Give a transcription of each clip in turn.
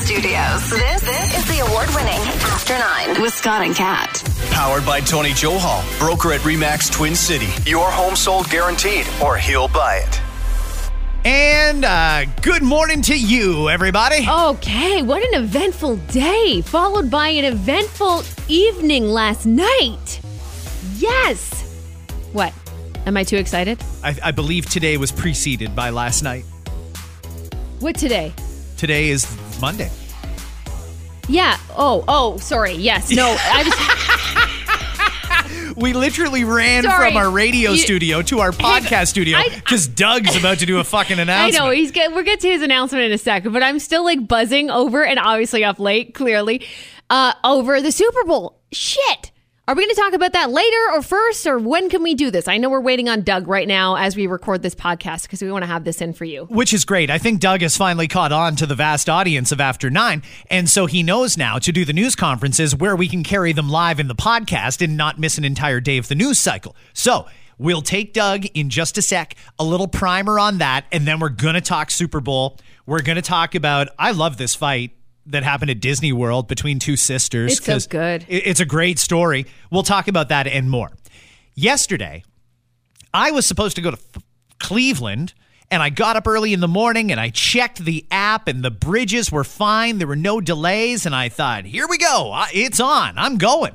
studios. This, this is the award winning After Nine with Scott and Kat. Powered by Tony Johal, broker at Remax Twin City. Your home sold guaranteed, or he'll buy it. And uh, good morning to you, everybody. Okay, what an eventful day, followed by an eventful evening last night. Yes. What? Am I too excited? I, I believe today was preceded by last night. What today? Today is Monday. Yeah. Oh, oh, sorry. Yes. No, I was. We literally ran Sorry. from our radio You- studio to our podcast studio because Doug's about to do a fucking announcement. I know he's get. We'll get to his announcement in a second, but I'm still like buzzing over and obviously up late, clearly, uh, over the Super Bowl. Shit. Are we going to talk about that later or first, or when can we do this? I know we're waiting on Doug right now as we record this podcast because we want to have this in for you. Which is great. I think Doug has finally caught on to the vast audience of After Nine. And so he knows now to do the news conferences where we can carry them live in the podcast and not miss an entire day of the news cycle. So we'll take Doug in just a sec, a little primer on that, and then we're going to talk Super Bowl. We're going to talk about, I love this fight that happened at Disney World between two sisters. It's so good. it- It's a great story. We'll talk about that and more. Yesterday, I was supposed to go to F- Cleveland and I got up early in the morning and I checked the app and the bridges were fine. There were no delays. And I thought, here we go. It's on. I'm going.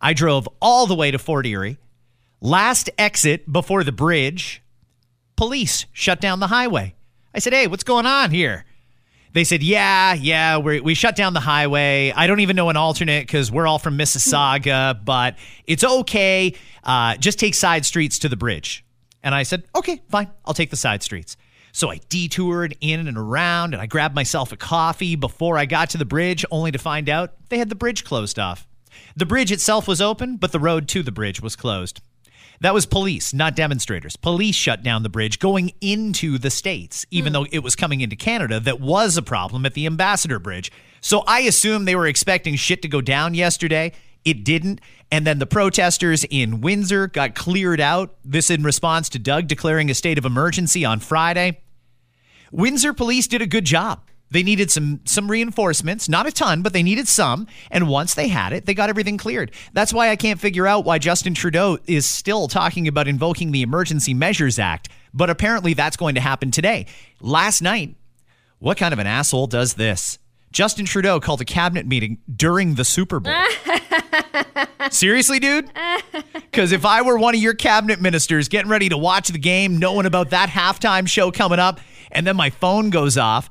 I drove all the way to Fort Erie. Last exit before the bridge, police shut down the highway. I said, hey, what's going on here? They said, yeah, yeah, we we shut down the highway. I don't even know an alternate because we're all from Mississauga, but it's okay. Uh, just take side streets to the bridge. And I said, okay, fine. I'll take the side streets. So I detoured in and around and I grabbed myself a coffee before I got to the bridge, only to find out they had the bridge closed off. The bridge itself was open, but the road to the bridge was closed. That was police, not demonstrators. Police shut down the bridge going into the States, even hmm. though it was coming into Canada. That was a problem at the Ambassador Bridge. So I assume they were expecting shit to go down yesterday. It didn't. And then the protesters in Windsor got cleared out. This in response to Doug declaring a state of emergency on Friday. Windsor police did a good job. They needed some some reinforcements, not a ton, but they needed some. And once they had it, they got everything cleared. That's why I can't figure out why Justin Trudeau is still talking about invoking the Emergency Measures Act. But apparently that's going to happen today. Last night, what kind of an asshole does this? Justin Trudeau called a cabinet meeting during the Super Bowl. Seriously, dude? Because if I were one of your cabinet ministers getting ready to watch the game, knowing about that halftime show coming up, and then my phone goes off,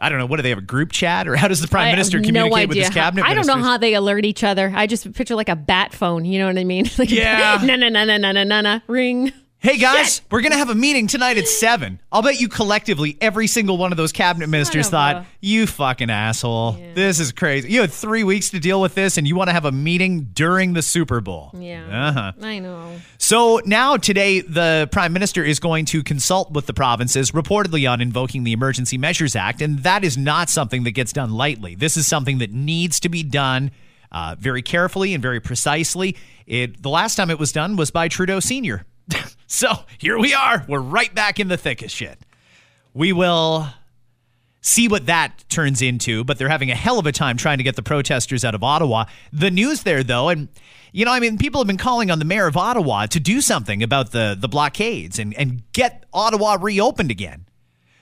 I don't know. What do they have a group chat, or how does the prime I minister communicate no with his cabinet? I don't know how they alert each other. I just picture like a bat phone. You know what I mean? Like Yeah. Na na na na na na na. Ring. Hey guys, we're gonna have a meeting tonight at seven. I'll bet you collectively, every single one of those cabinet ministers thought, a- "You fucking asshole! This is crazy. You had three weeks to deal with this, and you want to have a meeting during the Super Bowl." Yeah. Uh-huh. I know. So now today, the prime minister is going to consult with the provinces, reportedly on invoking the Emergency Measures Act, and that is not something that gets done lightly. This is something that needs to be done uh, very carefully and very precisely. It the last time it was done was by Trudeau Senior. so here we are. We're right back in the thick of shit. We will see what that turns into, but they're having a hell of a time trying to get the protesters out of Ottawa. The news there, though, and you know, I mean, people have been calling on the mayor of Ottawa to do something about the the blockades and and get Ottawa reopened again.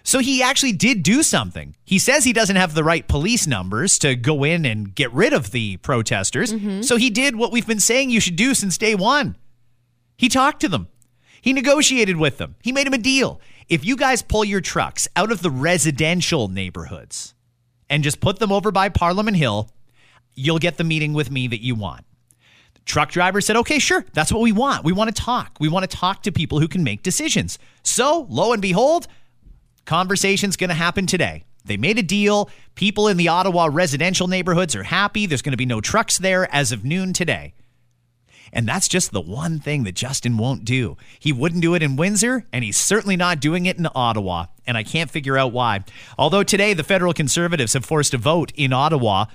So he actually did do something. He says he doesn't have the right police numbers to go in and get rid of the protesters. Mm-hmm. So he did what we've been saying you should do since day one. He talked to them. He negotiated with them. He made them a deal. If you guys pull your trucks out of the residential neighborhoods and just put them over by Parliament Hill, you'll get the meeting with me that you want. The truck driver said, okay, sure, that's what we want. We want to talk. We want to talk to people who can make decisions. So, lo and behold, conversation's going to happen today. They made a deal. People in the Ottawa residential neighborhoods are happy. There's going to be no trucks there as of noon today. And that's just the one thing that Justin won't do. He wouldn't do it in Windsor, and he's certainly not doing it in Ottawa. And I can't figure out why. Although today the federal conservatives have forced a vote in Ottawa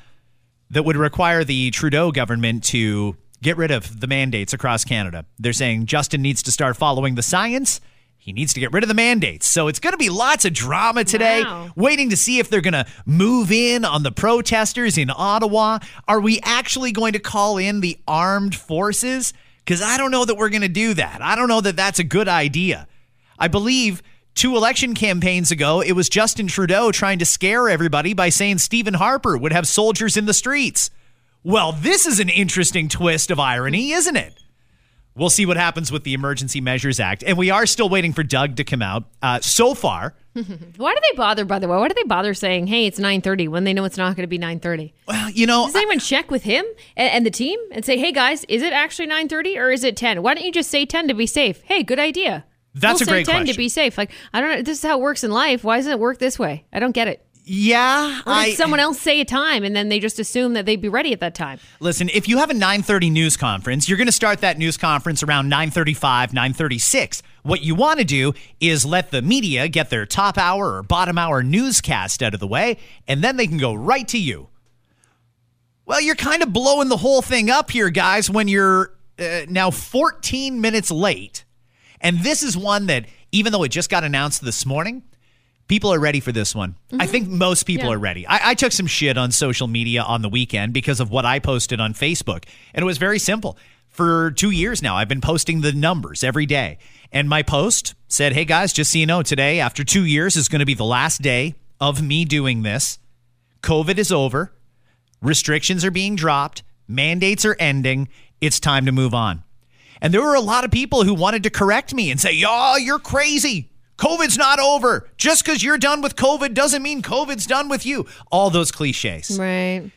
that would require the Trudeau government to get rid of the mandates across Canada. They're saying Justin needs to start following the science. He needs to get rid of the mandates. So it's going to be lots of drama today, Wow. waiting to see if they're going to move in on the protesters in Ottawa. Are we actually going to call in the armed forces? Because I don't know that we're going to do that. I don't know that that's a good idea. I believe two election campaigns ago, it was Justin Trudeau trying to scare everybody by saying Stephen Harper would have soldiers in the streets. Well, this is an interesting twist of irony, isn't it? We'll see what happens with the Emergency Measures Act. And we are still waiting for Doug to come out. Uh, so far, Why do they bother, by the way? Why do they bother saying, hey, it's 9.30 when they know it's not going to be 9.30? well, you know, Does anyone check with him and, and the team and say, hey, guys, is it actually 9.30 or is it 10? Why don't you just say 10 to be safe? Hey, good idea. That's we'll a great say 10 question. to be safe. Like, I don't know. This is how it works in life. Why doesn't it work this way? I don't get it. Yeah, Or did I someone else say a time and then they just assume that they'd be ready at that time? listen. If you have a 9:30 news conference, you're going to start that news conference around 9:35, 9:36. What you want to do is let the media get their top hour or bottom hour newscast out of the way, and then they can go right to you. Well, you're kind of blowing the whole thing up here, guys, when you're uh, now 14 minutes late. And this is one that, even though it just got announced this morning, people are ready for this one. I mm-hmm. think most people Yeah. are ready. I, I took some shit on social media on the weekend because of what I posted on Facebook. And it was very simple. For two years now, I've been posting the numbers every day. And my post said, hey guys, just so you know, today, after two years, is going to be the last day of me doing this. COVID is over. Restrictions are being dropped. Mandates are ending. It's time to move on. And there were a lot of people who wanted to correct me and say, "Oh, you're crazy. COVID's not over. Just because you're done with COVID doesn't mean COVID's done with you." All those cliches. Right.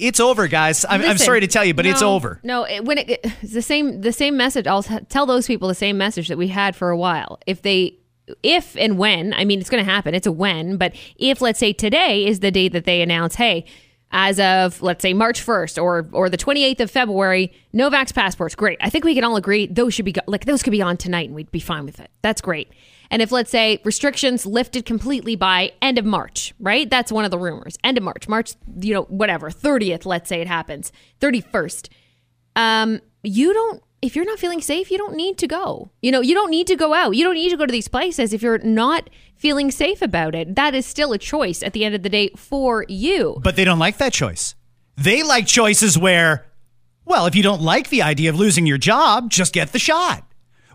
It's over, guys. I'm, I'm sorry to tell you, but it's over. No, it, when it, it's the same the same message. I'll tell those people the same message that we had for a while. If they if and when, I mean it's going to happen. It's a when, but if let's say today is the date that they announce, hey, as of let's say March 1st or or the 28th of February, no vax passports. Great. I think we can all agree those should be like those could be on tonight and we'd be fine with it. That's great. And if let's say restrictions lifted completely by end of March, right? That's one of the rumors. End of March, March, you know, whatever, 30th, let's say it happens. 31st. Um, you don't if you're not feeling safe, you don't need to go. You know, you don't need to go out. You don't need to go to these places if you're not feeling safe about it. That is still a choice at the end of the day for you. But they don't like that choice. They like choices where, well, if you don't like the idea of losing your job, just get the shot.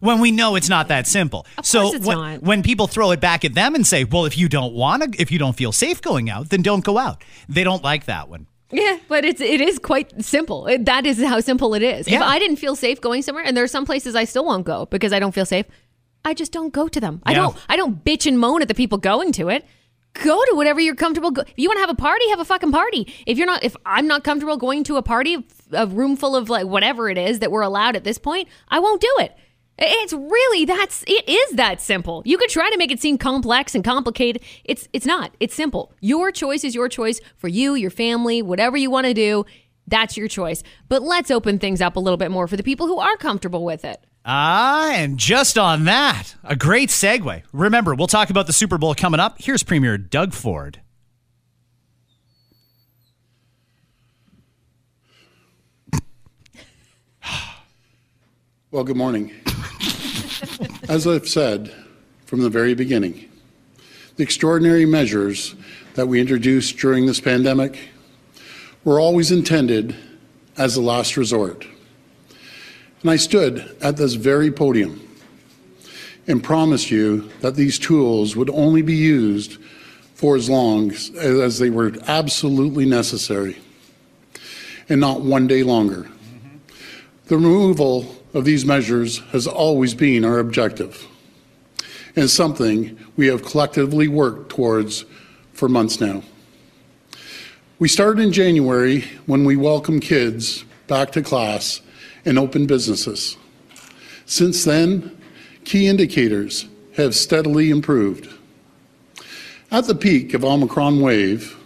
When we know it's not that simple. so course it's when, not. when people throw it back at them and say, well, if you don't want to, if you don't feel safe going out, then don't go out. They don't like that one. Yeah, but it's it is quite simple. It, that is how simple it is. If I didn't feel safe going somewhere, and there are some places I still won't go because I don't feel safe, I just don't go to them. I don't. I don't bitch and moan at the people going to it. Go to whatever you're comfortable. Go- if you want to have a party, have a fucking party. If you're not, if I'm not comfortable going to a party, a room full of like whatever it is that we're allowed at this point, I won't do it. It's really that's it is that simple. You could try to make it seem complex and complicated. It's it's not. It's simple. Your choice is your choice for you, your family, whatever you want to do. That's your choice. But let's open things up a little bit more for the people who are comfortable with it. Ah, and just on that, a great segue. Remember, we'll talk about the Super Bowl coming up. Here's Premier Doug Ford. Well, good morning. As I've said from the very beginning, the extraordinary measures that we introduced during this pandemic were always intended as a last resort. And I stood at this very podium and promised you that these tools would only be used for as long as they were absolutely necessary and not one day longer. The removal of these measures has always been our objective and something we have collectively worked towards for months now. We started in January when we welcomed kids back to class and opened businesses. Since then, key indicators have steadily improved. At the peak of Omicron wave,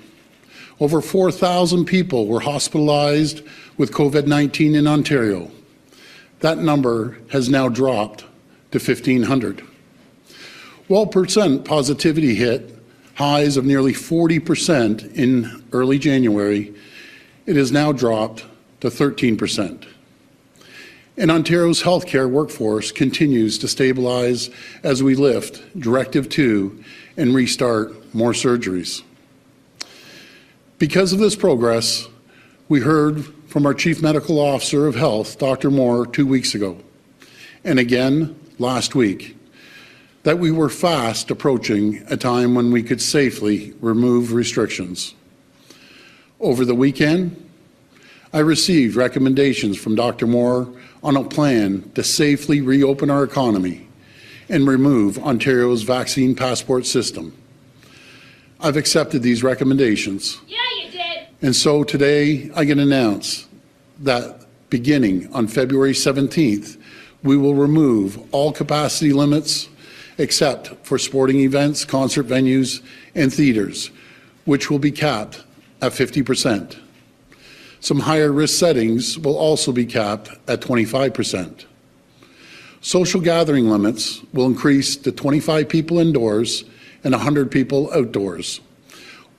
over 4,000 people were hospitalized with COVID 19 in Ontario. That number has now dropped to 1,500. While percent positivity hit highs of nearly 40% in early January, it has now dropped to 13%. And Ontario's healthcare workforce continues to stabilize as we lift Directive 2 and restart more surgeries. Because of this progress, we heard from our Chief Medical Officer of Health, Dr. Moore, two weeks ago, and again last week, that we were fast approaching a time when we could safely remove restrictions. Over the weekend, I received recommendations from Dr. Moore on a plan to safely reopen our economy and remove Ontario's vaccine passport system. I've accepted these recommendations. Yeah, did. And so today I can announce that beginning on February 17th, we will remove all capacity limits except for sporting events, concert venues, and theaters, which will be capped at 50%. Some higher risk settings will also be capped at 25%. Social gathering limits will increase to 25 people indoors and 100 people outdoors.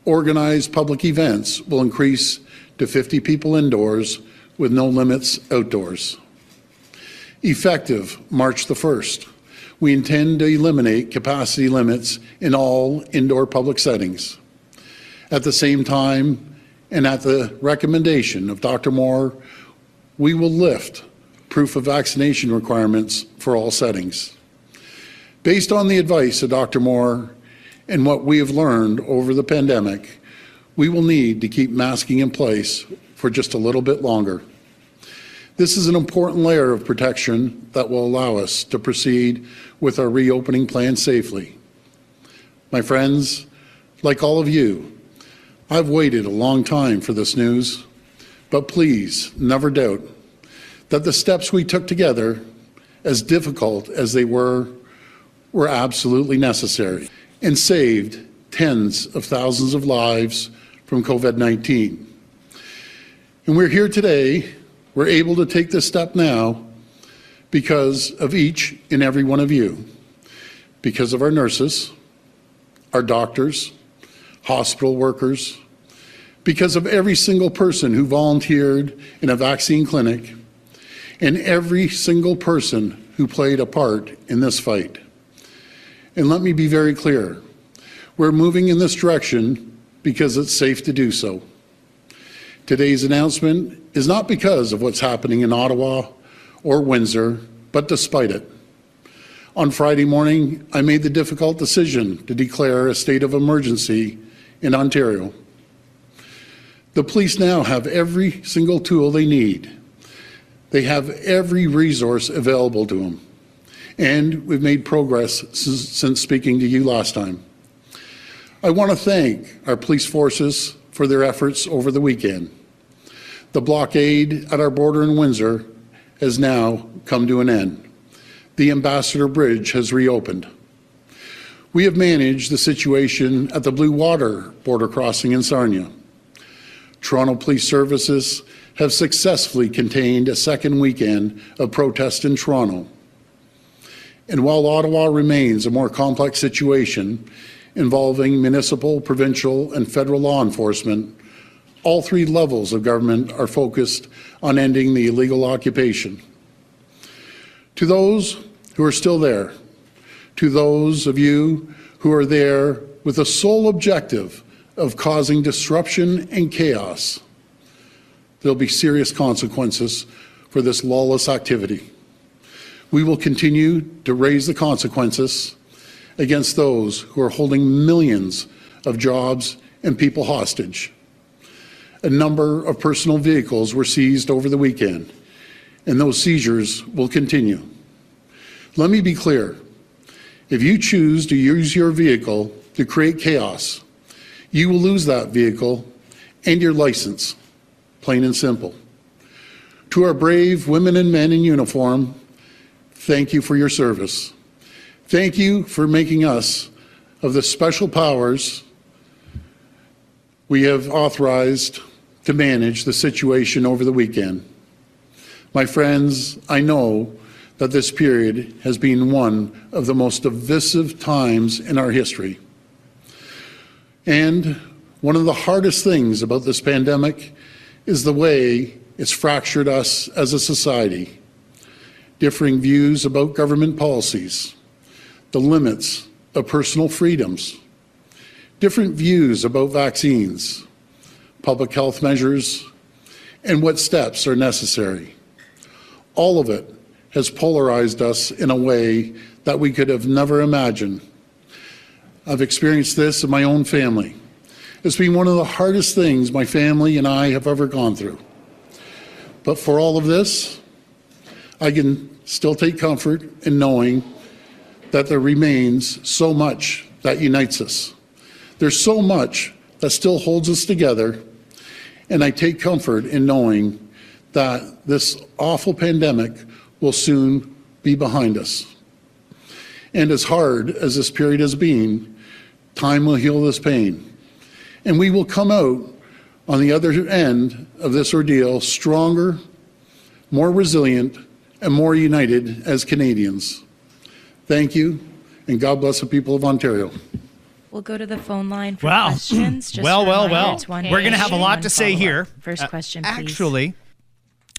Organized public events will increase to 50 people indoors with no limits outdoors. Effective March the 1st, we intend to eliminate capacity limits in all indoor public settings. At the same time, and at the recommendation of Dr. Moore, we will lift proof of vaccination requirements for all settings. Based on the advice of Dr. Moore and what we have learned over the pandemic, we will need to keep masking in place for just a little bit longer. This is an important layer of protection that will allow us to proceed with our reopening plan safely. My friends, like all of you, I've waited a long time for this news, but please never doubt that the steps we took together, as difficult as they were, were absolutely necessary and saved tens of thousands of lives from COVID 19. And we're here today, we're able to take this step now because of each and every one of you, because of our nurses, our doctors, hospital workers, because of every single person who volunteered in a vaccine clinic, and every single person who played a part in this fight. And let me be very clear we're moving in this direction because it's safe to do so. Today's announcement is not because of what's happening in Ottawa or Windsor, but despite it. On Friday morning, I made the difficult decision to declare a state of emergency in Ontario. The police now have every single tool they need. They have every resource available to them. And we've made progress since speaking to you last time. I want to thank our police forces for their efforts over the weekend. The blockade at our border in Windsor has now come to an end. The Ambassador Bridge has reopened. We have managed the situation at the Blue Water border crossing in Sarnia. Toronto Police Services have successfully contained a second weekend of protest in Toronto. And while Ottawa remains a more complex situation involving municipal, provincial, and federal law enforcement, all three levels of government are focused on ending the illegal occupation. To those who are still there, to those of you who are there with the sole objective of causing disruption and chaos, there'll be serious consequences for this lawless activity. We will continue to raise the consequences against those who are holding millions of jobs and people hostage. A number of personal vehicles were seized over the weekend, and those seizures will continue. Let me be clear. If you choose to use your vehicle to create chaos, you will lose that vehicle and your license, plain and simple. To our brave women and men in uniform, thank you for your service. Thank you for making us of the special powers we have authorized to manage the situation over the weekend. My friends, I know that this period has been one of the most divisive times in our history. And one of the hardest things about this pandemic is the way it's fractured us as a society. Differing views about government policies, the limits of personal freedoms, different views about vaccines, public health measures, and what steps are necessary. All of it has polarized us in a way that we could have never imagined. I've experienced this in my own family. It's been one of the hardest things my family and I have ever gone through. But for all of this, I can still take comfort in knowing that there remains so much that unites us. There's so much that still holds us together, and I take comfort in knowing that this awful pandemic will soon be behind us. And as hard as this period has been, time will heal this pain. And we will come out on the other end of this ordeal stronger, more resilient, and more united as Canadians. Thank you, and God bless the people of Ontario. We'll go to the phone line for Wow. questions. Just well, a well, well. it's one We're going to have a lot to say follow-up. here. First Uh, question, please. Actually,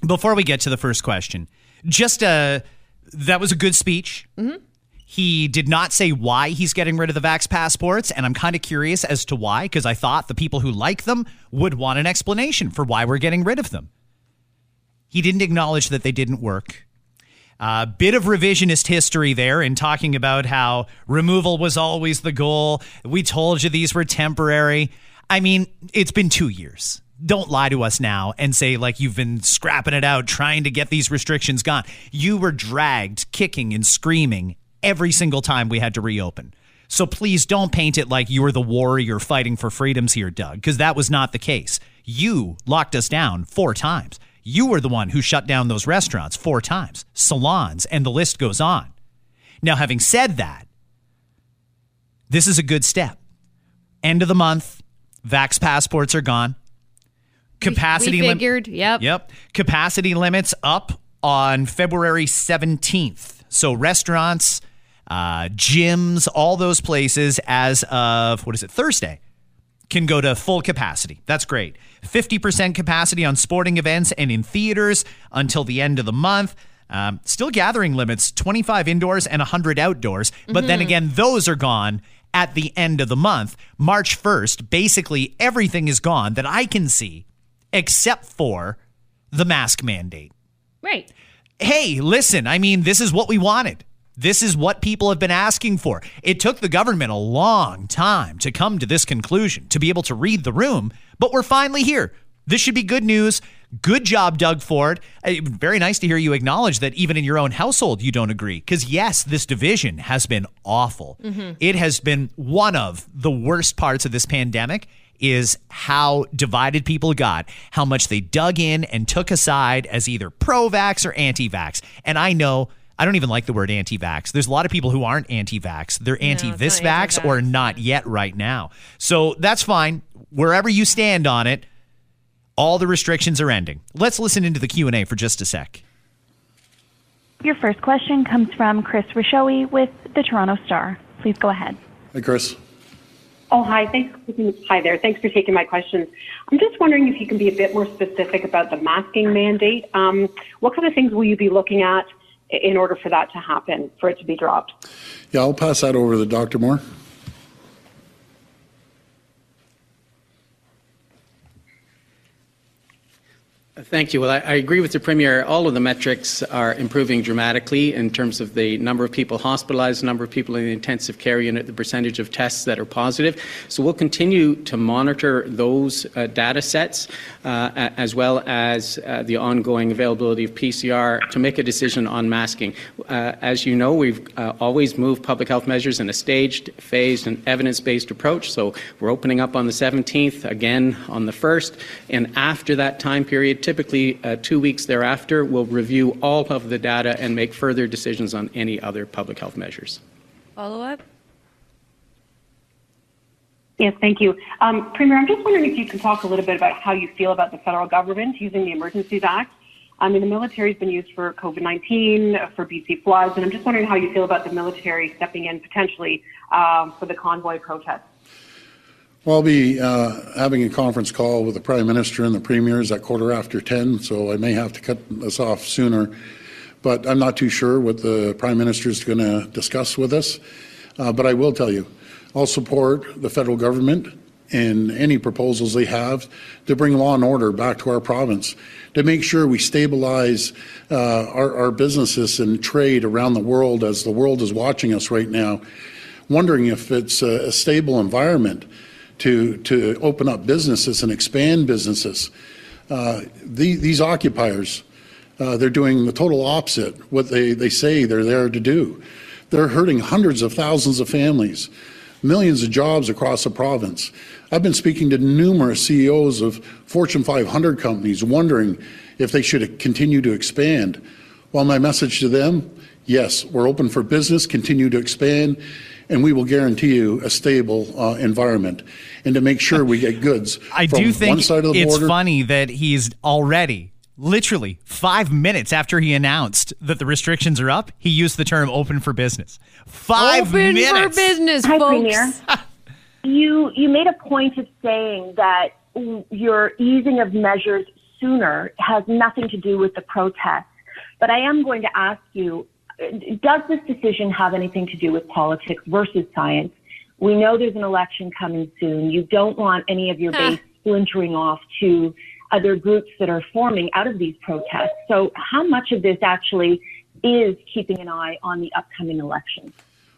before we get to the first question, just uh, that was a good speech. Mm-hmm. He did not say why he's getting rid of the Vax passports, and I'm kind of curious as to why, because I thought the people who like them would want an explanation for why we're getting rid of them. He didn't acknowledge that they didn't work. A bit of revisionist history there in talking about how removal was always the goal. We told you these were temporary. I mean, it's been two years. Don't lie to us now and say, like, you've been scrapping it out trying to get these restrictions gone. You were dragged, kicking and screaming every single time we had to reopen. So please don't paint it like you were the warrior fighting for freedoms here, Doug, because that was not the case. You locked us down four times. You were the one who shut down those restaurants four times, salons, and the list goes on. Now, having said that, this is a good step. End of the month, vax passports are gone. Capacity we figured, yep. Yep. Capacity limits up on February 17th. So restaurants, uh, gyms, all those places as of, what is it, Thursday, can go to full capacity. That's great. 50% capacity on sporting events and in theaters until the end of the month. Um, still gathering limits 25 indoors and 100 outdoors. But then again, those are gone at the end of the month. March 1st, basically everything is gone that I can see except for the mask mandate Right. hey, listen, I mean, this is what we wanted. This is what people have been asking for. It took the government a long time to come to this conclusion, to be able to read the room, but we're finally here. This should be good news. Good job, Doug Ford. Uh, Very nice to hear you acknowledge that even in your own household, you don't agree. Because, yes, this division has been awful. It has been one of the worst parts of this pandemic is how divided people got, how much they dug in and took a side as either pro vax or anti vax. And I know. I don't even like the word anti vax. There's a lot of people who aren't anti vax. They're anti this not vax or not yet right now. So that's fine. Wherever you stand on it, all the restrictions are ending. Let's listen into the Q&A for just a sec. Your first question comes from Chris Rushowy with the Toronto Star. Please go ahead. Hi, Chris. Oh, hi. Thanks. Hi there. Thanks for taking my questions. I'm just wondering if you can be a bit more specific about the masking mandate. Um, what kind of things will you be looking at i- in order for that to happen, for it to be dropped? Yeah, I'll pass that over to Dr. Moore. Thank you. Well, I, I agree with the Premier. All of the metrics are improving dramatically in terms of the number of people hospitalized, number of people in the intensive care unit, the percentage of tests that are positive. So we'll continue to monitor those uh, data sets uh, as well as uh, the ongoing availability of PCR to make a decision on masking. Uh, as you know, we've uh, always moved public health measures in a staged, phased, and evidence-based approach. So we're opening up on the 17th, again on the 1st, and after that time period, typically uh, two weeks thereafter, we'll review all of the data and make further decisions on any other public health measures. Follow up? Yes, thank you. Um, Premier, I'm just wondering if you can talk a little bit about how you feel about the federal government using the Emergencies Act. I mean, the military's been used for COVID-19, for BC floods, and I'm just wondering how you feel about the military stepping in potentially um, for the convoy protests. Well, I'll be uh, having a conference call with the Prime Minister and the Premiers at quarter after 10, so I may have to cut this off sooner. but I'm not too sure what the Prime Minister is going to discuss with us. Uh, but I will tell you, I'll support the federal government in any proposals they have to bring law and order back to our province, to make sure we stabilize uh, our, our businesses and trade around the world as the world is watching us right now, wondering if it's a, a stable environment to, to open up businesses and expand businesses. Uh, the, these occupiers, uh, they're doing the total opposite what they, they say they're there to do. They're hurting hundreds of thousands of families, millions of jobs across the province. I've been speaking to numerous CEOs of Fortune 500 companies wondering if they should continue to expand. Well, my message to them yes, we're open for business, continue to expand, and we will guarantee you a stable uh, environment and to make sure we get goods I from do think one side of the it's border. funny that he's already literally five minutes after he announced that the restrictions are up, he used the term "open for business." Five Open minutes for business, Hi, folks. You you made a point of saying that your easing of measures sooner has nothing to do with the protests. But I am going to ask you, does this decision have anything to do with politics versus science? We know there's an election coming soon. You don't want any of your base splintering off to other groups that are forming out of these protests. So how much of this actually is keeping an eye on the upcoming election?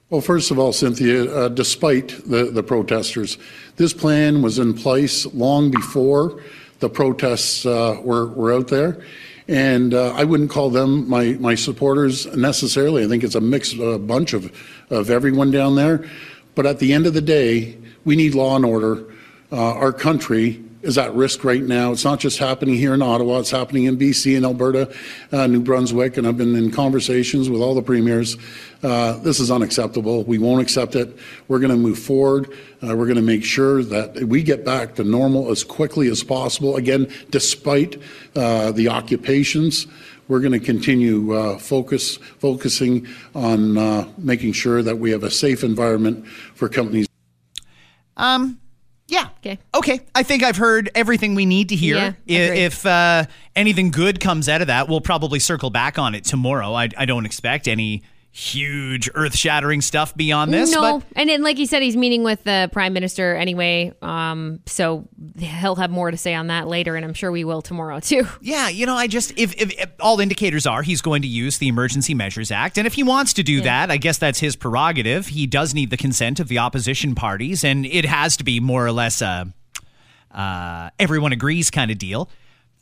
Well, first of all, Cynthia, uh, despite the, the protesters, this plan was in place long before the protests uh, were, were out there. And uh, I wouldn't call them my, my supporters necessarily. I think it's a mixed uh, bunch of, of everyone down there. But at the end of the day, we need law and order. Uh, our country is at risk right now. It's not just happening here in Ottawa, it's happening in BC and Alberta, uh, New Brunswick, and I've been in conversations with all the premiers. Uh, this is unacceptable. We won't accept it. We're going to move forward. Uh, we're going to make sure that we get back to normal as quickly as possible. Again, despite uh, the occupations, we're going to continue uh, focus focusing on uh, making sure that we have a safe environment for companies. Um, yeah. Okay. Okay. I think I've heard everything we need to hear. Yeah, if uh, anything good comes out of that, we'll probably circle back on it tomorrow. I, I don't expect any huge earth shattering stuff beyond this. no, But and then like he said, he's meeting with the prime minister anyway. Um, so he'll have more to say on that later, and I'm sure we will tomorrow too. yeah, you know, I just, if, if, if all indicators are he's going to use the Emergency Measures Act. And if he wants to do that, I guess that's his prerogative. He does need the consent of the opposition parties, and it has to be more or less a uh, everyone agrees kind of deal.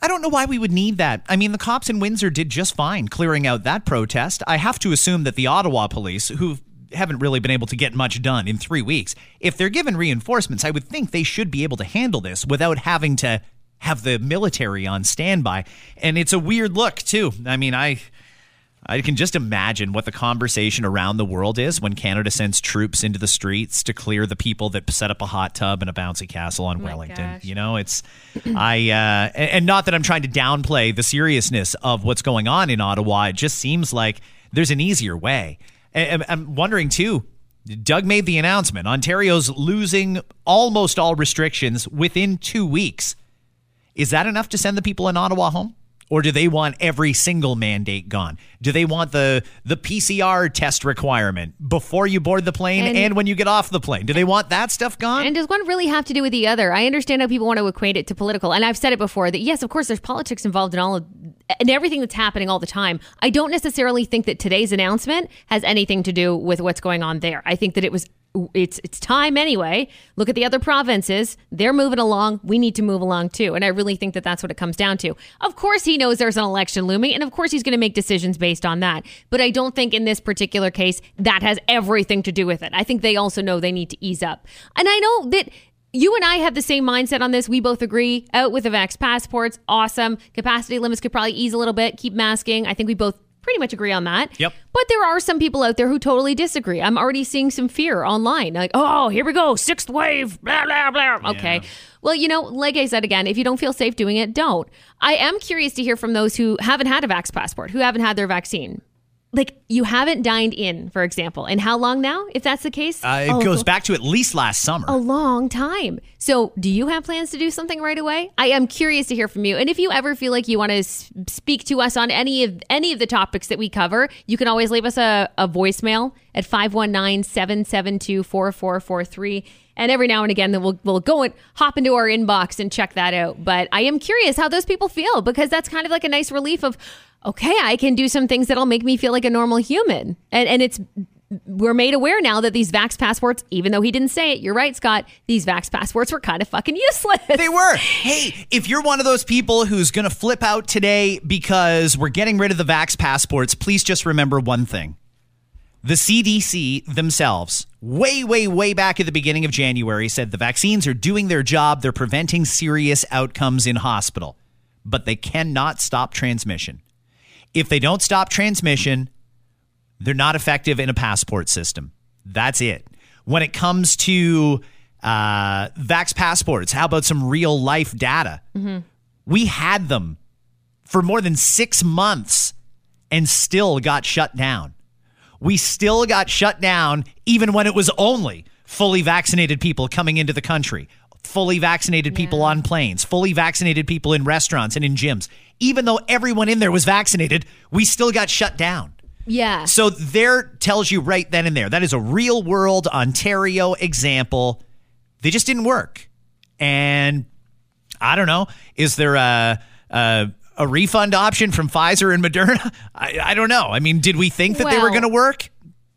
I don't know why we would need that. I mean, the cops in Windsor did just fine clearing out that protest. I have to assume that the Ottawa police, who haven't really been able to get much done in three weeks, if they're given reinforcements, I would think they should be able to handle this without having to have the military on standby. And it's a weird look, too. I mean, I. I can just imagine what the conversation around the world is when Canada sends troops into the streets to clear the people that set up a hot tub and a bouncy castle on Wellington. gosh. You know, it's I uh, and and not that I'm trying to downplay the seriousness of what's going on in Ottawa. It just seems like there's an easier way. And I'm wondering too. Doug made the announcement. Ontario's losing almost all restrictions within two weeks. Is that enough to send the people in Ottawa home? Or do they want every single mandate gone? Do they want the the PCR test requirement before you board the plane and, And- when you get off the plane? Do they want that stuff gone? And does one really have to do with the other? I understand how people want to equate it to political, and I've said it before that yes, of course, there's politics involved in all of and everything that's happening all the time. I don't necessarily think that today's announcement has anything to do with what's going on there. I think that it was it's it's time anyway. Look at the other provinces; they're moving along. We need to move along too, and I really think that that's what it comes down to. Of course, he knows there's an election looming, and of course, he's going to make decisions based on that. But I don't think in this particular case that has everything to do with it. I think they also know they need to ease up, and I know that you and I have the same mindset on this. We both agree. Out with the vax passports, awesome. Capacity limits could probably ease a little bit. Keep masking. I think we both pretty much agree on that. Yep. But there are some people out there who totally disagree. I'm already seeing some fear online. Like, oh, here we go, sixth wave, blah, blah, blah. Okay. Well, you know, like I said again, if you don't feel safe doing it, don't. I am curious to hear from those who haven't had a vax passport, who haven't had their vaccine. Like you haven't dined in, for example. And how long now, if that's the case? Uh, it Oh, goes back to at least last summer. a long time. So, do you have plans to do something right away? I am curious to hear from you. And if you ever feel like you want to speak to us on any of any of the topics that we cover, you can always leave us a, a voicemail at 519-772-4443. And every now and again, then we'll we'll go and hop into our inbox and check that out. But I am curious how those people feel because that's kind of like a nice relief of okay, I can do some things that'll make me feel like a normal human. And and it's we're made aware now that these vax passports, even though he didn't say it, you're right, Scott, these vax passports were kind of fucking useless. They were. Hey, if you're one of those people who's going to flip out today because we're getting rid of the vax passports, please just remember one thing. The CDC themselves, way, way, way back at the beginning of January, said the vaccines are doing their job. They're preventing serious outcomes in hospital, but they cannot stop transmission. If they don't stop transmission, they're not effective in a passport system. That's it. When it comes to uh, vax passports, how about some real life data? We had them for more than six months and still got shut down. We still got shut down even when it was only fully vaccinated people coming into the country, fully vaccinated people on planes, fully vaccinated people in restaurants and in gyms. Even though everyone in there was vaccinated, we still got shut down. Yeah. So there tells you right then and there. That is a real world Ontario example. They just didn't work. And I don't know. Is there a a, a refund option from Pfizer and Moderna? I, I don't know. I mean, did we think that they were going to work?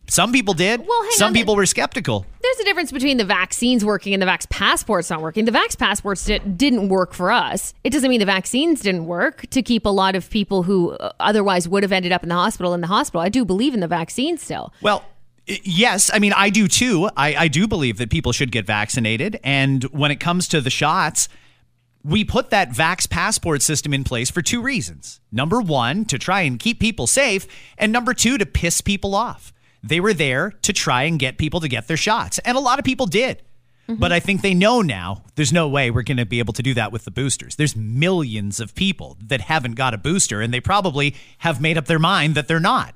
Some people did. Well, hang Some on. people were skeptical. There's a difference between the vaccines working and the vax passports not working. The vax passports di- didn't work for us. It doesn't mean the vaccines didn't work to keep a lot of people who uh, otherwise would have ended up in the hospital in the hospital. I do believe in the vaccine still. Well, yes. I mean, I do too. I, I do believe that people should get vaccinated. And when it comes to the shots, we put that Vax passport system in place for two reasons. Number one, to try and keep people safe. And number two, to piss people off. They were there to try and get people to get their shots. And a lot of people did. Mm-hmm. But I think they know now there's no way we're going to be able to do that with the boosters. There's millions of people that haven't got a booster, and they probably have made up their mind that they're not.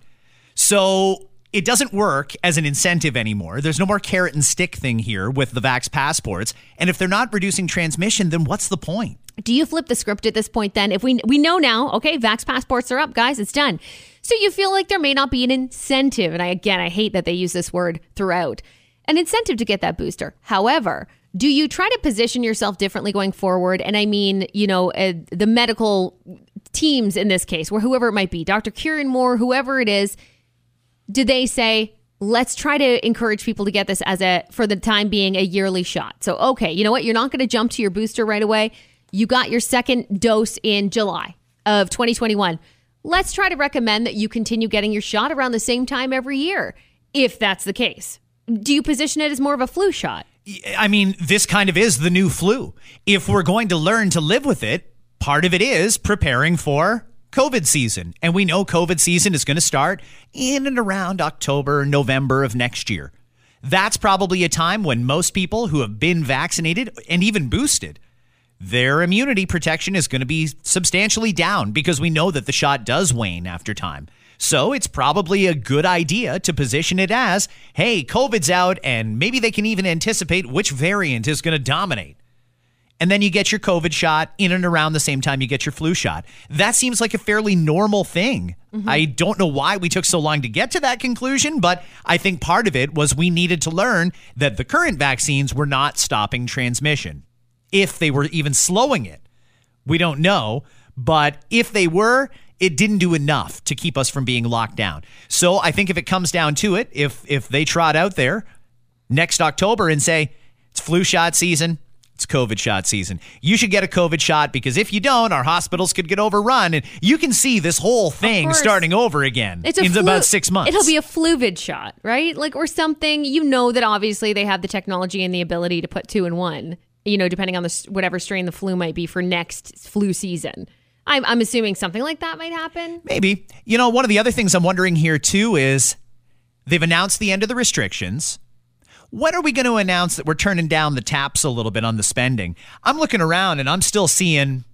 So it doesn't work as an incentive anymore. There's no more carrot and stick thing here with the Vax passports. And if they're not reducing transmission, then what's the point? Do you flip the script at this point then? If we we know now, okay, vax passports are up, guys, it's done. So you feel like there may not be an incentive, and I again I hate that they use this word throughout. An incentive to get that booster. However, do you try to position yourself differently going forward? And I mean, you know, uh, the medical teams in this case, or whoever it might be, Dr. Kieran Moore, whoever it is, do they say let's try to encourage people to get this as a for the time being a yearly shot. So okay you know what? You're not going to jump to your booster right away. You got your second dose in july of 2021 let's try to recommend that you continue getting your shot around the same time every year if that's the case. Do you position it as more of a flu shot? I mean, this kind of is the new flu. If we're going to learn to live with it, part of it is preparing for COVID season. And we know COVID season is going to start in and around October, November of next year. That's probably a time when most people who have been vaccinated and even boosted, their immunity protection is going to be substantially down because we know that the shot does wane after time. So it's probably a good idea to position it as hey, COVID's out, and maybe they can even anticipate which variant is going to dominate. And then you get your COVID shot in and around the same time you get your flu shot. That seems like a fairly normal thing. Mm-hmm. I don't know why we took so long to get to that conclusion, but I think part of it was we needed to learn that the current vaccines were not stopping transmission. If they were even slowing it, we don't know. But if they were, it didn't do enough to keep us from being locked down. So I think if it comes down to it, if if they trot out there next October and say it's flu shot season, it's COVID shot season. You should get a COVID shot because if you don't, our hospitals could get overrun, and you can see this whole thing starting over again It's in flu- about six months. It'll be a fluvid shot, right? Like or something. You know that obviously they have the technology and the ability to put two in one. You know, depending on the whatever strain the flu might be for next flu season. I'm I'm assuming something like that might happen. Maybe. You know, one of the other things I'm wondering here too is they've announced the end of the restrictions. When are we going to announce that we're turning down the taps a little bit on the spending? I'm looking around and I'm still seeing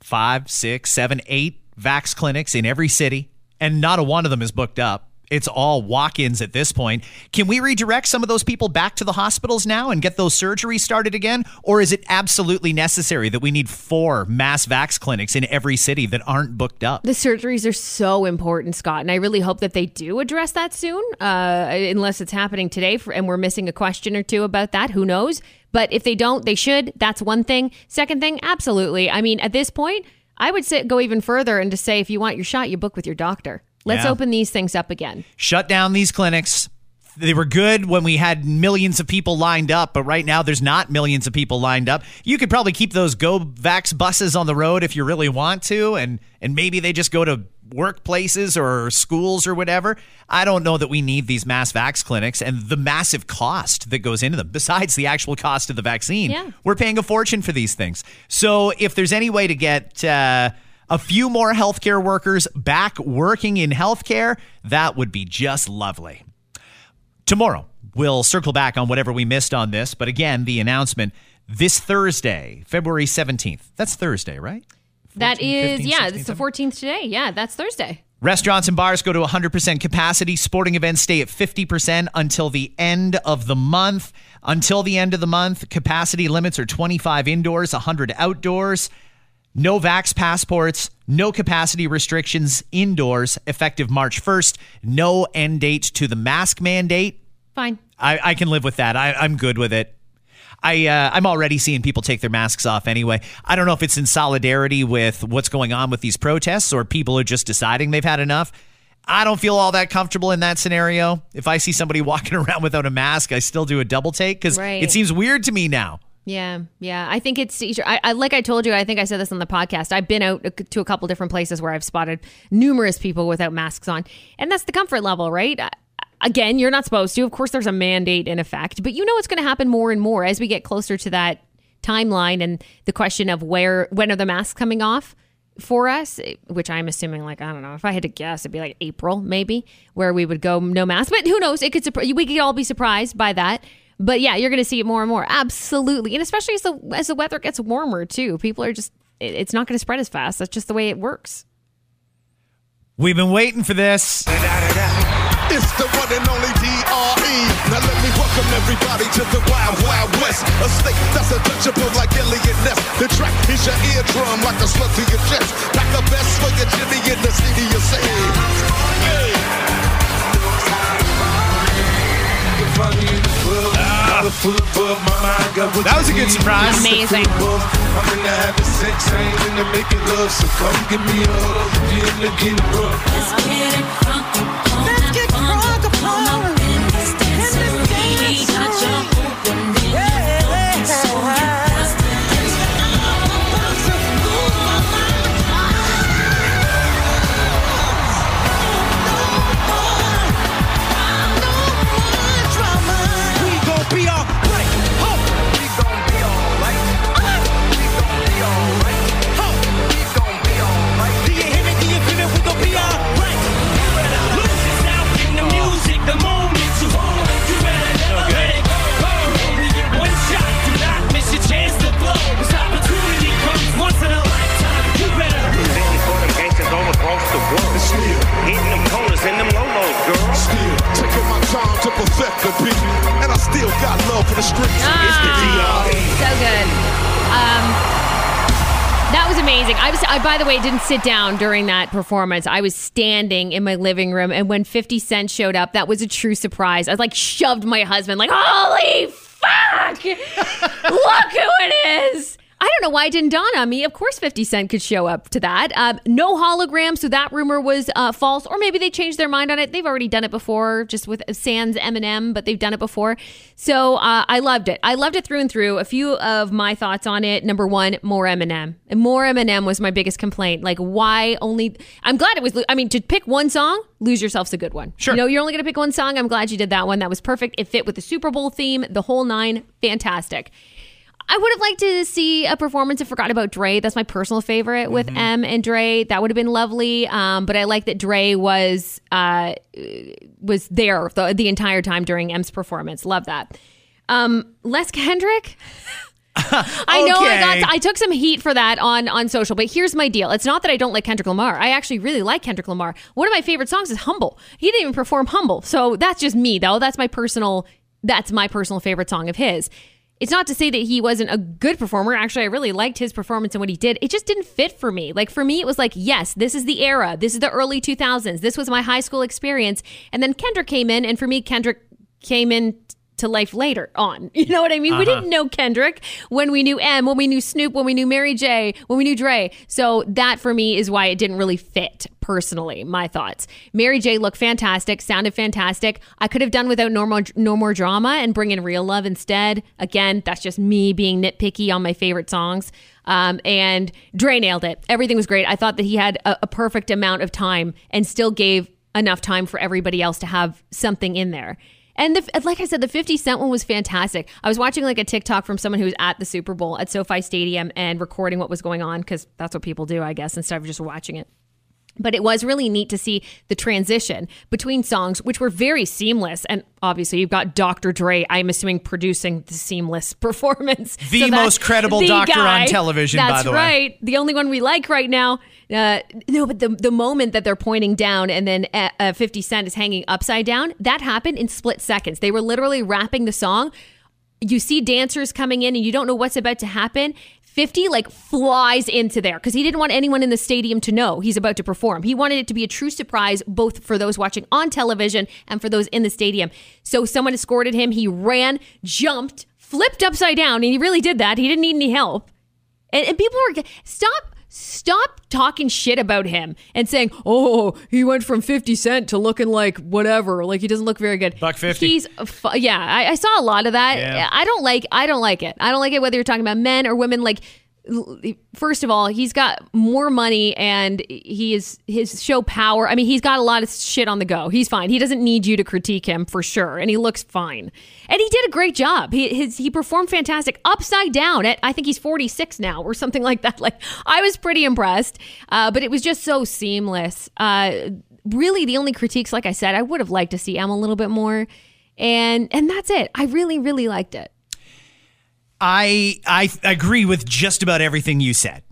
five, six, seven, eight vax clinics in every city, and not a one of them is booked up. It's all walk ins at this point. Can we redirect some of those people back to the hospitals now and get those surgeries started again? Or is it absolutely necessary that we need four mass vax clinics in every city that aren't booked up? The surgeries are so important, Scott, and I really hope that they do address that soon. Uh, unless it's happening today, for, and we're missing a question or two about that. Who knows? But if they don't, they should. That's one thing. Second thing, absolutely. I mean, at this point, I would say, go even further and to say, if you want your shot, you book with your doctor. Let's Yeah. open these things up again. Shut down these clinics. They were good when we had millions of people lined up, but right now there's not millions of people lined up. You could probably keep those Go Vax buses on the road if you really want to, and and maybe they just go to workplaces or schools or whatever. I don't know that we need these mass vax clinics and the massive cost that goes into them, besides the actual cost of the vaccine. Yeah. We're paying a fortune for these things. So if there's any way to get uh, a few more healthcare workers back working in healthcare, that would be just lovely. Tomorrow, we'll circle back on whatever we missed on this. But again, the announcement this Thursday, February 17th. That's Thursday, right? That 14, is, 15, yeah, 16, it's the 14th today. Yeah, that's Thursday. Restaurants and bars go to 100% capacity. Sporting events stay at 50% until the end of the month. Until the end of the month, capacity limits are 25 indoors, 100 outdoors. No vax passports, no capacity restrictions indoors effective March 1st. No end date to the mask mandate. Fine. I, I can live with that. I, I'm good with it. I uh, I'm already seeing people take their masks off anyway. I don't know if it's in solidarity with what's going on with these protests or people are just deciding they've had enough. I don't feel all that comfortable in that scenario. If I see somebody walking around without a mask, I still do a double take because Right. it seems weird to me now. Yeah, yeah. I think it's. I, I like I told you. I think I said this on the podcast. I've been out to a couple different places where I've spotted numerous people without masks on, and that's the comfort level, right? Again, you're not supposed to. Of course, there's a mandate in effect, but you know it's going to happen more and more as we get closer to that timeline and the question of where when are the masks coming off for us eh, which i'm assuming like i don't know if i had to guess it'd be like april maybe where we would go no mask but who knows it could we could all be surprised by that but yeah you're going to see it more and more absolutely and especially as the as the weather gets warmer too people are just it- it's not going to spread as fast that's just the way it works We've been waiting for this. It's the one and only DRE. Now let me welcome everybody to the Wild Wild West. A state that's untouchable like Elliot Ness. The track is your eardrum like a slug to your chest. Like the best for your Jimmy in the city you say. That was a good surprise. Amazing. I'm in the having sex, I ain't in the making love, so come give me a hug. You in the getting rough. Let's get it funky. Let's upon I was, I by the way, didn't sit down during that performance. I was standing in my living room, and when Fifty Cent showed up, that was a true surprise. I like shoved my husband, like, "Holy fuck! Look who it is!" I don't know why it didn't dawn on me. Of course, 50 Cent could show up to that. Um, no hologram, so that rumor was uh, false. Or maybe they changed their mind on it. They've already done it before, just with Sans Eminem, but they've done it before. So uh, I loved it. I loved it through and through. A few of my thoughts on it. Number one, more Eminem. And more Eminem was my biggest complaint. Like, why only? I'm glad it was. I mean, to pick one song, Lose Yourself's a good one. Sure. You know, you're only going to pick one song. I'm glad you did that one. That was perfect. It fit with the Super Bowl theme, the whole nine. Fantastic. I would have liked to see a performance of Forgot About Dre. That's my personal favorite with M and Dre. That would have been lovely. Um, but I like that Dre was uh, was there the, the entire time during M's performance. Love that. Um, Les Kendrick. I know I Okay. got I took some heat for that on on social, but here's my deal. It's not that I don't like Kendrick Lamar. I actually really like Kendrick Lamar. One of my favorite songs is Humble. He didn't even perform Humble. So that's just me though. That's my personal that's my personal favorite song of his. It's not to say that he wasn't a good performer. Actually, I really liked his performance and what he did. It just didn't fit for me. Like for me, it was like, yes, this is the era. This is the early 2000s. This was my high school experience. And then Kendrick came in, and for me, Kendrick came in to life later on. You know what I mean? We Uh-huh. didn't know Kendrick when we knew M, when we knew Snoop, when we knew Mary J, when we knew Dre. So that for me is why it didn't really fit personally, my thoughts. Mary J looked fantastic, sounded fantastic. I could have done without no more, no more drama and bring in real love instead. Again, that's just me being nitpicky on my favorite songs. Um, and Dre nailed it. Everything was great. I thought that he had a, a perfect amount of time and still gave enough time for everybody else to have something in there. And the, like I said, the 50 Cent one was fantastic. I was watching like a TikTok from someone who was at the Super Bowl at SoFi Stadium and recording what was going on because that's what people do, I guess, instead of just watching it. But it was really neat to see the transition between songs, which were very seamless. And obviously, you've got Dr. Dre, I'm assuming, producing the seamless performance. The that's most credible the doctor on guy. television, by That's the way. right. The only one we like right now. Uh, no, but the, the moment that they're pointing down and then uh, uh, 50 Cent is hanging upside down, that happened in split seconds. They were literally rapping the song. You see dancers coming in and you don't know what's about to happen. 50 like flies into there because he didn't want anyone in the stadium to know he's about to perform. He wanted it to be a true surprise both for those watching on television and for those in the stadium. So someone escorted him. He ran, jumped, flipped upside down, and he really did that. He didn't need any help. And, and people were stop stop talking shit about him and saying, "Oh, he went from 50 cent to looking like whatever, like he doesn't look very good." Buck 50. He's yeah, I, I saw a lot of that. Yeah. I don't like I don't like it. I don't like it whether you're talking about men or women like First of all, he's got more money and he is his show power. I mean, he's got a lot of shit on the go. He's fine. He doesn't need you to critique him for sure, and he looks fine. And he did a great job. He his, he performed fantastic upside down at I think he's 46 now or something like that. Like I was pretty impressed, uh, but it was just so seamless. Uh, really, the only critiques, like I said, I would have liked to see Em a little bit more, and and that's it. I really really liked it. I I agree with just about everything you said.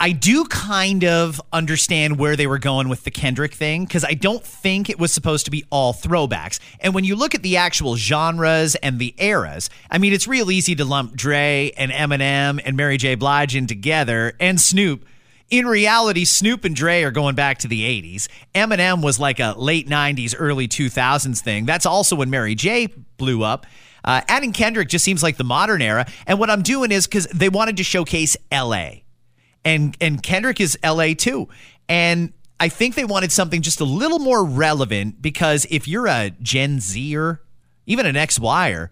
I do kind of understand where they were going with the Kendrick thing because I don't think it was supposed to be all throwbacks. And when you look at the actual genres and the eras, I mean, it's real easy to lump Dre and Eminem and Mary J. Blige in together and Snoop. In reality, Snoop and Dre are going back to the 80s. Eminem was like a late 90s, early 2000s thing. That's also when Mary J. blew up. Uh, adding Kendrick just seems like the modern era. And what I'm doing is because they wanted to showcase LA and and Kendrick is LA too. And I think they wanted something just a little more relevant because if you're a Gen Zer, even an XYer,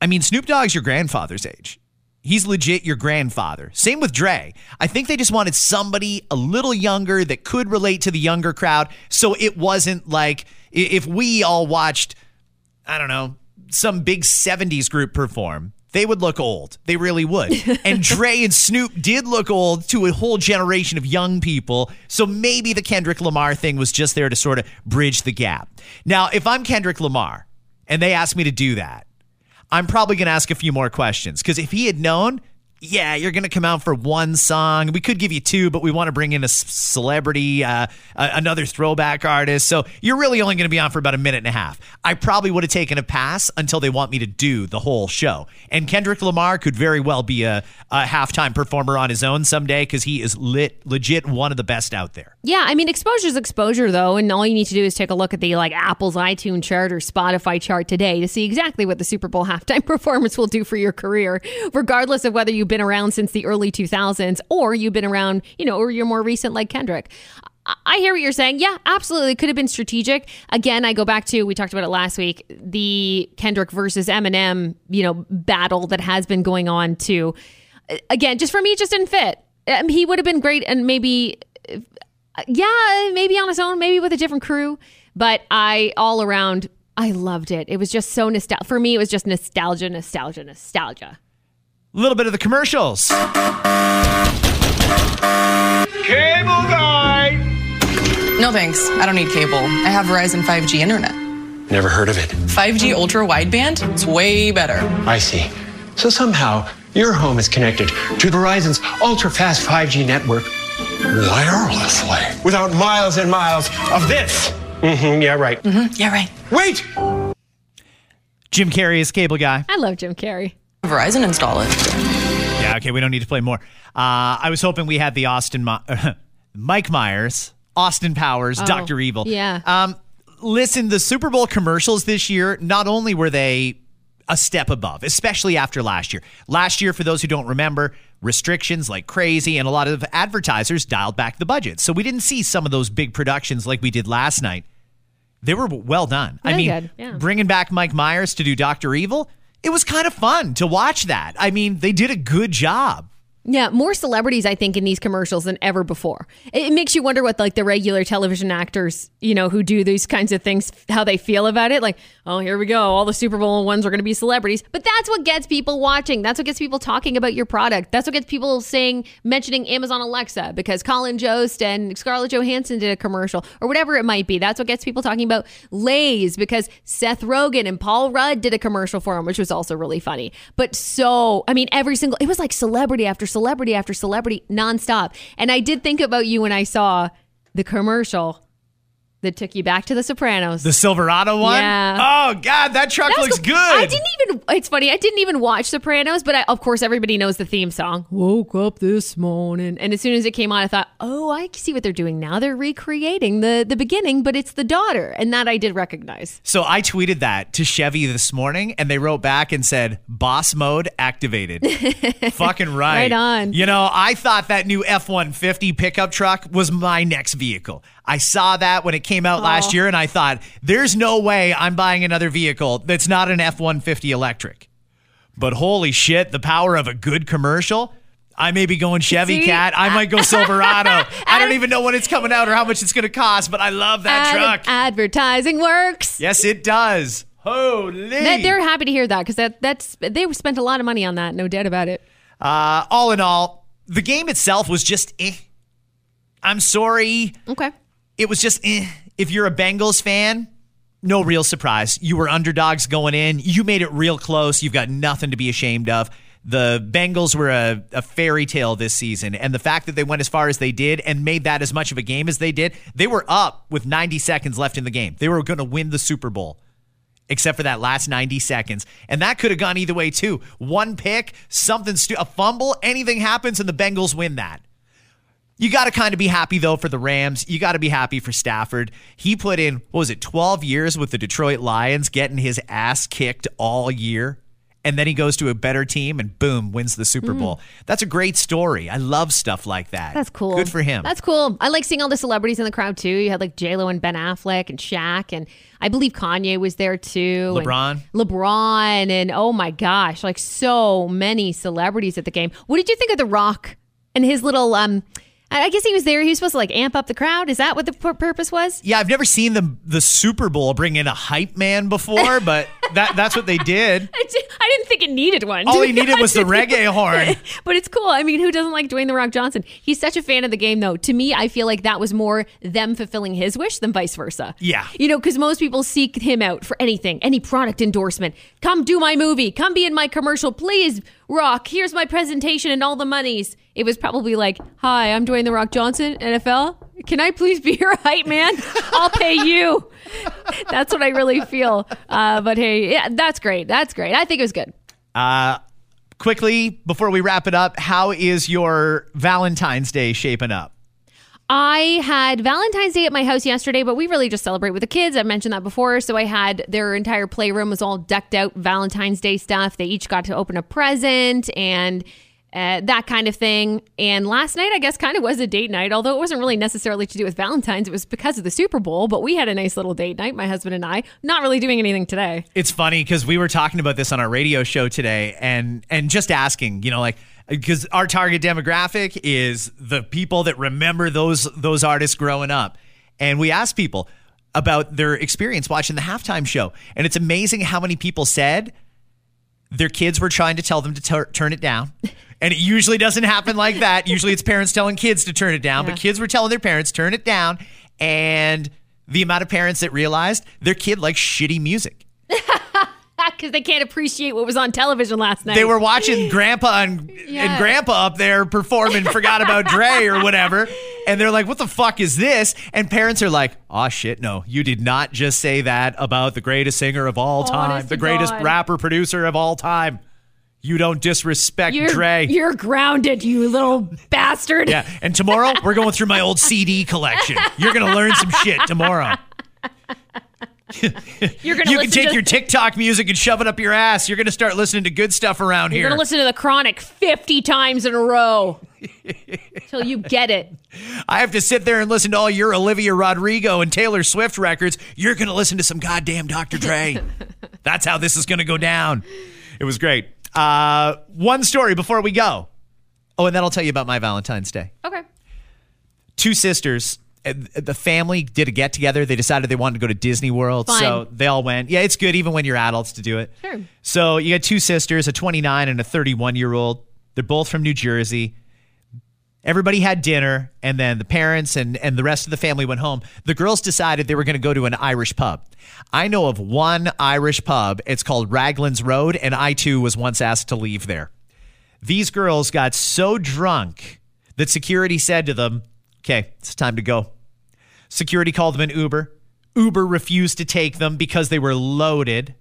I mean Snoop Dogg's your grandfather's age. He's legit your grandfather. Same with Dre. I think they just wanted somebody a little younger that could relate to the younger crowd. So it wasn't like if we all watched, I don't know, some big 70s group perform, they would look old. They really would. and Dre and Snoop did look old to a whole generation of young people. So maybe the Kendrick Lamar thing was just there to sort of bridge the gap. Now, if I'm Kendrick Lamar and they ask me to do that, I'm probably going to ask a few more questions because if he had known, yeah, you're going to come out for one song. We could give you two, but we want to bring in a celebrity, uh, another throwback artist. So you're really only going to be on for about a minute and a half. I probably would have taken a pass until they want me to do the whole show. And Kendrick Lamar could very well be a, a halftime performer on his own someday because he is lit, legit one of the best out there. Yeah, I mean exposure's exposure though, and all you need to do is take a look at the like Apple's iTunes chart or Spotify chart today to see exactly what the Super Bowl halftime performance will do for your career, regardless of whether you've been around since the early 2000s or you've been around, you know, or you're more recent like Kendrick. I- hear what you're saying. Yeah, absolutely. It could have been strategic. Again, I go back to, we talked about it last week, the Kendrick versus Eminem, you know, battle that has been going on too. Again, just for me, it just didn't fit. Um, he would have been great and maybe yeah, maybe on his own, maybe with a different crew. But I all around, I loved it. It was just so nostalgic. For me, it was just nostalgia, nostalgia, nostalgia. A little bit of the commercials. Cable guy! No thanks. I don't need cable. I have Verizon 5G internet. Never heard of it. 5G ultra wideband? It's way better. I see. So somehow Your home is connected to Verizon's ultra fast 5G network wirelessly without miles and miles of this. Mm-hmm, yeah, right. Mm-hmm. Yeah, right. Wait! Jim Carrey is cable guy. I love Jim Carrey. Verizon install it. Yeah, okay, we don't need to play more. Uh, I was hoping we had the Austin, Mi- Mike Myers, Austin Powers, Oh, Dr. Evil. yeah. Um, listen, the Super Bowl commercials this year, not only were they a step above, especially after last year. Last year, for those who don't remember, restrictions like crazy, and a lot of advertisers dialed back the budget. So we didn't see some of those big productions like we did last night. They were well done. I mean, yeah. bringing back Mike Myers to do Dr. Evil, it was kind of fun to watch that. I mean, they did a good job. Yeah, more celebrities, I think, in these commercials than ever before. It, makes you wonder what like the regular television actors, you know, who do these kinds of things, how they feel about it. Like, oh, here we go, all the Super Bowl ones are going to be celebrities. But that's what gets people watching. That's what gets people talking about your product. That's what gets people saying, mentioning Amazon Alexa because Colin Jost and Scarlett Johansson did a commercial or whatever it might be. That's what gets people talking about Lay's because Seth Rogen and Paul Rudd did a commercial for him, which was also really funny. But so, I mean, every single, it was like celebrity after celebrity after celebrity nonstop. And I did think about you when I saw the commercial that took you back to the Sopranos. The Silverado one? Yeah. Oh, God, that truck That looks cool. good. I didn't even. It's funny. I didn't even watch Sopranos, but I, of course everybody knows the theme song. Woke up this morning, and as soon as it came on, I thought, "Oh, I see what they're doing now. They're recreating the the beginning, but it's the daughter," and that I did recognize. So I tweeted that to Chevy this morning, and they wrote back and said, "Boss mode activated." Fucking right. Right on. You know, I thought that new F one fifty pickup truck was my next vehicle. I saw that when it came out last Oh. year, and I thought, "There's no way I'm buying another vehicle that's not an F one fifty electric." But holy shit, the power of a good commercial. I may be going Chevy See? Cat. I might go Silverado. I don't even know when it's coming out or how much it's going to cost, but I love that Ad- truck. advertising works. Yes, it does. Holy. They- They're happy to hear that because that that's they spent a lot of money on that. No doubt about it. Uh, all in all, the game itself was just eh. I'm sorry. Okay. It was just eh. If you're a Bengals fan, no real surprise. You were underdogs going in. You made it real close. You've got nothing to be ashamed of. The Bengals were a, a fairy tale this season. And the fact that they went as far as they did and made that as much of a game as they did, they were up with 90 seconds left in the game. They were going to win the Super Bowl except for that last 90 seconds. And that could have gone either way, too. One pick, something, stu- a fumble, anything happens, and the Bengals win that. You got to kind of be happy, though, for the Rams. You got to be happy for Stafford. He put in, what was it, 12 years with the Detroit Lions, getting his ass kicked all year. And then he goes to a better team and boom, wins the Super Mhm. Bowl. That's a great story. I love stuff like that. That's cool. Good for him. That's cool. I like seeing all the celebrities in the crowd too. You had like Lo and Ben Affleck and Shaq, and I believe Kanye was there too. and LeBron. LeBron, and oh my gosh, like so many celebrities at the game. What did you think of The Rock and his little? um I guess he was there. He was supposed to like amp up the crowd. Is that what the pur- purpose was? Yeah, I've never seen the the Super Bowl bring in a hype man before, but that that's what they did. I di- I didn't think it needed one. All he needed was the reggae horn. but it's cool. I mean, who doesn't like Dwayne the Rock Johnson? He's such a fan of the game, though. To me, I feel like that was more them fulfilling his wish than vice versa. Yeah. You know, because most people seek him out for anything, any product endorsement. Come do my movie. Come be in my commercial, please. Rock, here's my presentation and all the monies. It was probably like, Hi, I'm Dwayne the Rock Johnson, NFL. Can I please be your hype man? I'll pay you. That's what I really feel. Uh, but hey, yeah, that's great. That's great. I think it was good. Uh, quickly before we wrap it up, how is your Valentine's Day shaping up? I had Valentine's Day at my house yesterday, but we really just celebrate with the kids. I mentioned that before. So I had their entire playroom was all decked out Valentine's Day stuff. They each got to open a present and uh, that kind of thing. And last night, I guess, kind of was a date night, although it wasn't really necessarily to do with Valentine's. It was because of the Super Bowl, but we had a nice little date night, my husband and I. Not really doing anything today. It's funny because we were talking about this on our radio show today, and and just asking, you know, like because our target demographic is the people that remember those those artists growing up, and we asked people about their experience watching the halftime show, and it's amazing how many people said their kids were trying to tell them to tur- turn it down. And it usually doesn't happen like that. Usually it's parents telling kids to turn it down, but kids were telling their parents turn it down. And the amount of parents that realized their kid likes shitty music. Because they can't appreciate what was on television last night. They were watching Grandpa and, Yeah. and Grandpa up there performing Forgot About Dre or whatever. And they're like, what the fuck is this? And parents are like, oh shit, no, you did not just say that about the greatest singer of all time, Honest the greatest God. rapper producer of all time. You don't disrespect You're, Dre. you're grounded, you little bastard. yeah. And tomorrow, we're going through my old CD collection. You're going to learn some shit tomorrow. You're gonna you can take to- your TikTok music and shove it up your ass. You're going to start listening to good stuff around here. You're going to listen to The Chronic 50 times in a row till you get it. I have to sit there and listen to all your Olivia Rodrigo and Taylor Swift records. You're going to listen to some goddamn Dr. Dre. That's how this is going to go down. It was great. Uh, one story before we go. Oh, and then I'll tell you about my Valentine's Day. Okay. Two sisters. uh, The family did a get together. They decided they wanted to go to Disney World. Fun. So they all went. Yeah, it's good even when you're adults to do it. Sure. So you got two sisters, a 29 and a 31 year old. They're both from New Jersey. Everybody had dinner, and then the parents and, and the rest of the family went home. The girls decided they were going to go to an Irish pub. I know of one Irish pub. It's called Raglan's Road, and I too was once asked to leave there. These girls got so drunk that security said to them, Okay, it's time to go. Security called them an Uber. Uber refused to take them because they were loaded.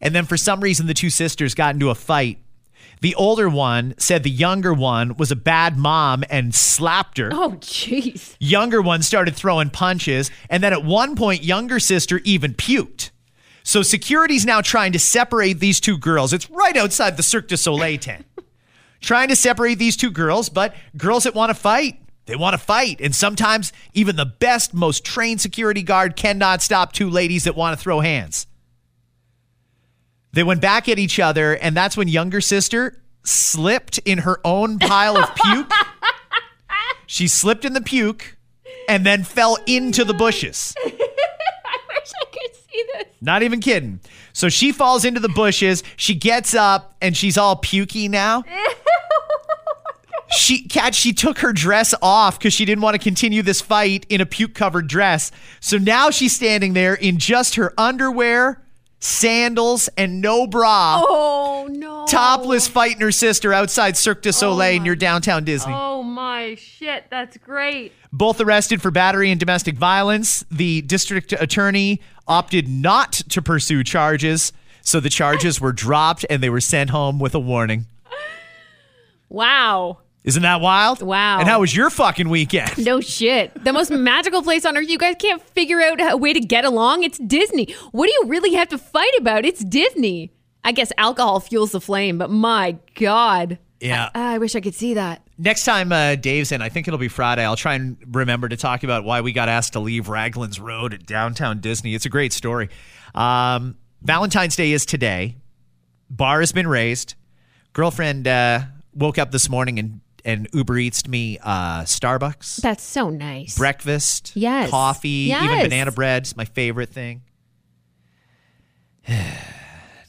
And then for some reason, the two sisters got into a fight. The older one said the younger one was a bad mom and slapped her. Oh, jeez. Younger one started throwing punches. And then at one point, younger sister even puked. So security's now trying to separate these two girls. It's right outside the Cirque du Soleil tent. trying to separate these two girls, but girls that want to fight, they want to fight. And sometimes even the best, most trained security guard cannot stop two ladies that want to throw hands. They went back at each other, and that's when younger sister slipped in her own pile of puke. she slipped in the puke and then fell into the bushes. I wish I could see this. Not even kidding. So she falls into the bushes. She gets up and she's all pukey now. Oh she cat she took her dress off because she didn't want to continue this fight in a puke covered dress. So now she's standing there in just her underwear, sandals, and no bra. Oh, no. Topless fighting her sister outside Cirque du oh, Soleil near downtown Disney. Oh, my shit. That's great. Both arrested for battery and domestic violence. The district attorney opted not to pursue charges, so the charges were dropped and they were sent home with a warning. Wow. Isn't that wild? Wow. And how was your fucking weekend? No shit. The most magical place on earth. You guys can't figure out a way to get along. It's Disney. What do you really have to fight about? It's Disney. I guess alcohol fuels the flame, but my God. Yeah. I, I wish I could see that. Next time uh, Dave's in, I think it'll be Friday. I'll try and remember to talk about why we got asked to leave Raglan's Road at downtown Disney. It's a great story. Um, Valentine's Day is today. Bar has been raised. Girlfriend uh, woke up this morning and and Uber Eats me uh, Starbucks That's so nice. breakfast, Yes. coffee, even banana bread. It's my favorite thing.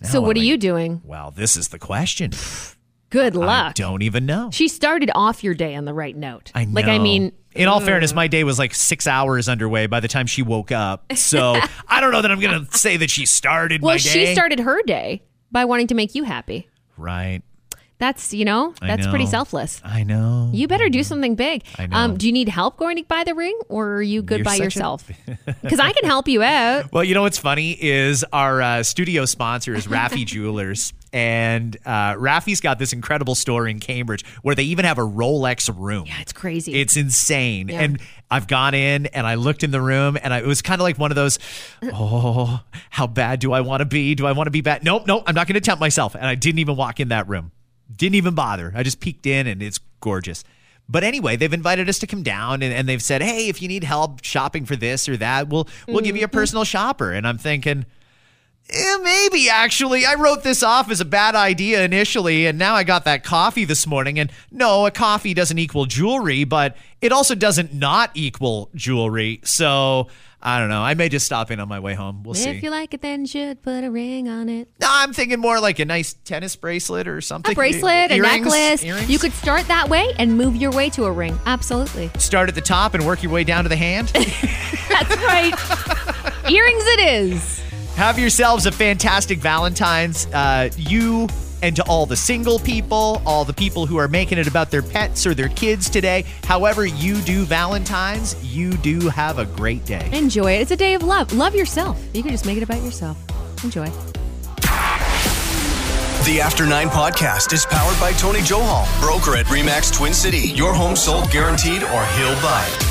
so what I'm are you doing? Well, this is the question. Good I luck. don't even know. She started off your day on the right note. I know. Like I mean, in all fairness, my day was like six hours underway by the time she woke up. So I don't know that I'm going to say that she started well, she started her day by wanting to make you happy. Right. That's you know that's pretty selfless. I know. You better do something big. I know. Um, do you need help going to buy the ring, or are you good You're by yourself? Because I can help you out. Well, you know what's funny is our uh, studio sponsor is Raffi Jewelers. And uh, Raffi's got this incredible store in Cambridge where they even have a Rolex room. Yeah, it's crazy. It's insane. Yeah. And I've gone in and I looked in the room and I, it was kind of like one of those, oh, how bad do I want to be? Do I want to be bad? Nope, nope, I'm not going to tempt myself. And I didn't even walk in that room. Didn't even bother. I just peeked in and it's gorgeous. But anyway, they've invited us to come down and, and they've said, hey, if you need help shopping for this or that, we'll we'll give you a personal shopper. And I'm thinking, eh, maybe actually. I wrote this off as a bad idea initially, and now I got that coffee this morning. And no, a coffee doesn't equal jewelry, but it also doesn't not equal jewelry. So I don't know. I may just stop in on my way home. We'll if see. If you like it, then you should put a ring on it. No, I'm thinking more like a nice tennis bracelet or something. A bracelet, a Earrings? necklace. Earrings? You could start that way and move your way to a ring. Absolutely. start at the top and work your way down to the hand. That's right. Earrings it is. Have yourselves a fantastic Valentine's. Uh, you and to all the single people, all the people who are making it about their pets or their kids today, however you do Valentine's, you do have a great day. Enjoy it. It's a day of love. Love yourself. You can just make it about yourself. Enjoy. The After Nine podcast is powered by Tony Johal, broker at Remax Twin City. Your home sold guaranteed or he'll buy